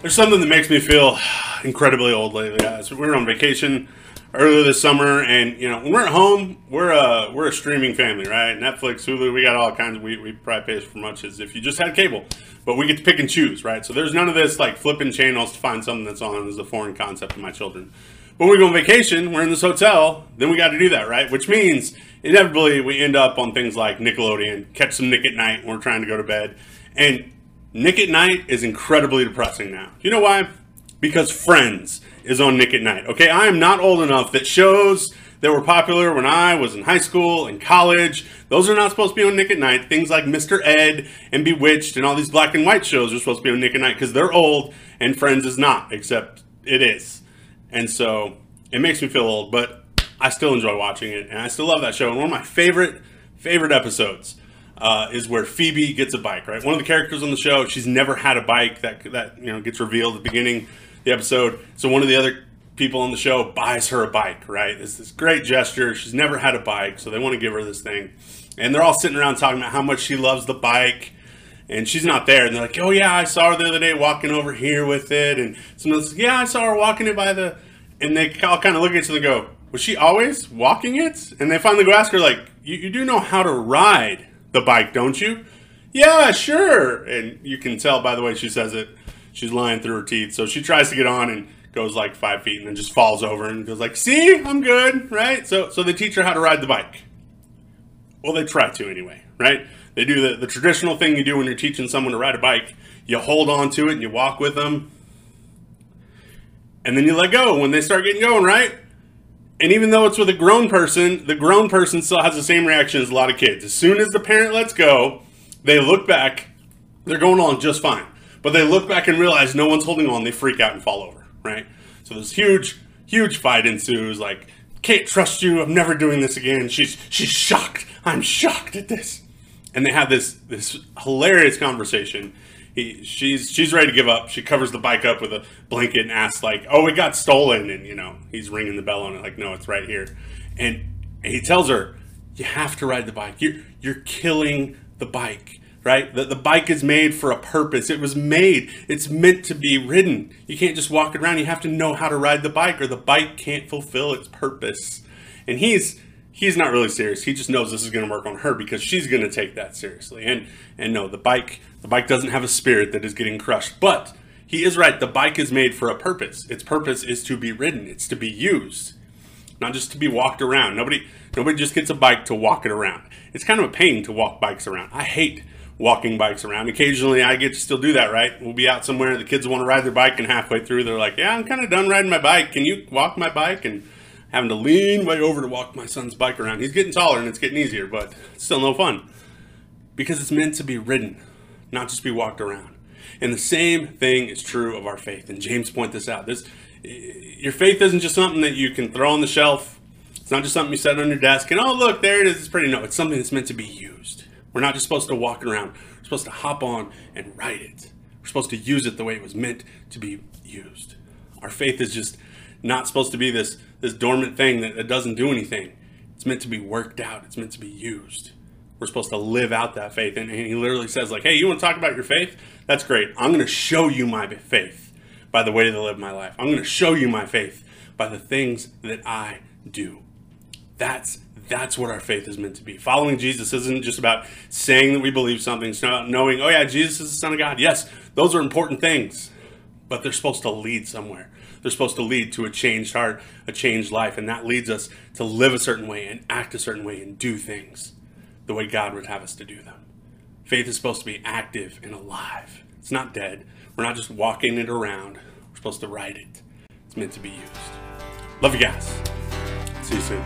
There's something that makes me feel incredibly old lately, guys. We were on vacation earlier this summer, and you know, when we're at home, we're a we're a streaming family, right? Netflix, Hulu, we got all kinds. Of, we we probably pay for much as if you just had cable, but we get to pick and choose, right? So there's none of this like flipping channels to find something that's on is a foreign concept to my children. But when we go on vacation, we're in this hotel, then we got to do that, right? Which means inevitably we end up on things like Nickelodeon, catch some Nick at Night when we're trying to go to bed, and Nick at Night is incredibly depressing now. You know why? Because Friends is on Nick at Night. Okay, I am not old enough that shows that were popular when I was in high school and college, those are not supposed to be on Nick at Night. Things like Mr. Ed and Bewitched and all these black and white shows are supposed to be on Nick at Night because they're old and Friends is not, except it is. And so it makes me feel old, but I still enjoy watching it and I still love that show. And one of my favorite, favorite episodes uh, is where Phoebe gets a bike. Right, one of the characters on the show, she's never had a bike. That that you know gets revealed at the beginning of the episode. So one of the other people on the show buys her a bike. Right, it's this great gesture. She's never had a bike, so they want to give her this thing, and they're all sitting around talking about how much she loves the bike. And she's not there, and they're like, "Oh yeah, I saw her the other day walking over here with it." And someone says, "Yeah, I saw her walking it by the," and they all kind of look at each other and go, "Was she always walking it?" And they finally go ask her, like, "You, you do know how to ride the bike, don't you? Yeah, sure. And you can tell by the way she says it, she's lying through her teeth. So she tries to get on and goes like five feet and then just falls over and goes like, "See, I'm good, right?" So so they teach her how to ride the bike. Well, they try to anyway, right? They do the, the traditional thing you do when you're teaching someone to ride a bike. You hold on to it and you walk with them. And then you let go when they start getting going, right? And even though it's with a grown person, the grown person still has the same reaction as a lot of kids. As soon as the parent lets go, they look back, they're going on just fine. But they look back and realize no one's holding on, they freak out and fall over, right? So this huge, huge fight ensues, like, can't trust you, I'm never doing this again. She's she's shocked. I'm shocked at this. And they have this this hilarious conversation he she's she's ready to give up. She covers the bike up with a blanket and asks like, "Oh, it got stolen." And you know, he's ringing the bell on it like, "No, it's right here." And, he tells her, "You have to ride the bike. You're you're killing the bike." Right? The, the bike is made for a purpose. It was made. It's meant to be ridden. You can't just walk around. You have to know how to ride the bike or the bike can't fulfill its purpose. And he's he's not really serious. He just knows this is going to work on her because she's going to take that seriously. And and no, the bike the bike doesn't have a spirit that is getting crushed. But he is right. The bike is made for a purpose. Its purpose is to be ridden. It's to be used, not just to be walked around. Nobody nobody just gets a bike to walk it around. It's kind of a pain to walk bikes around. I hate walking bikes around. Occasionally, I get to still do that. Right? We'll be out somewhere. The kids want to ride their bike, and halfway through, they're like, "Yeah, I'm kind of done riding my bike. Can you walk my bike?" and having to lean way over to walk my son's bike around. He's getting taller and it's getting easier, but still no fun. Because it's meant to be ridden, not just be walked around. And the same thing is true of our faith. And James point this out. This, eh, your faith isn't just something that you can throw on the shelf. It's not just something you set on your desk and oh look, there it is. It's pretty. No, it's something that's meant to be used. We're not just supposed to walk around. We're supposed to hop on and ride it. We're supposed to use it the way it was meant to be used. Our faith is just not supposed to be this this dormant thing that, that doesn't do anything. It's meant to be worked out. It's meant to be used. We're supposed to live out that faith. And, and he literally says, like, hey, you want to talk about your faith? That's great. I'm going to show you my faith by the way that I live my life. I'm going to show you my faith by the things that I do. That's that's what our faith is meant to be. Following Jesus isn't just about saying that we believe something. It's not knowing, oh yeah, Jesus is the Son of God. Yes, those are important things, but they're supposed to lead somewhere. They're supposed to lead to a changed heart, a changed life, and that leads us to live a certain way and act a certain way and do things the way God would have us to do them. Faith is supposed to be active and alive. It's not dead. We're not just walking it around. We're supposed to ride it. It's meant to be used. Love you guys. See you soon.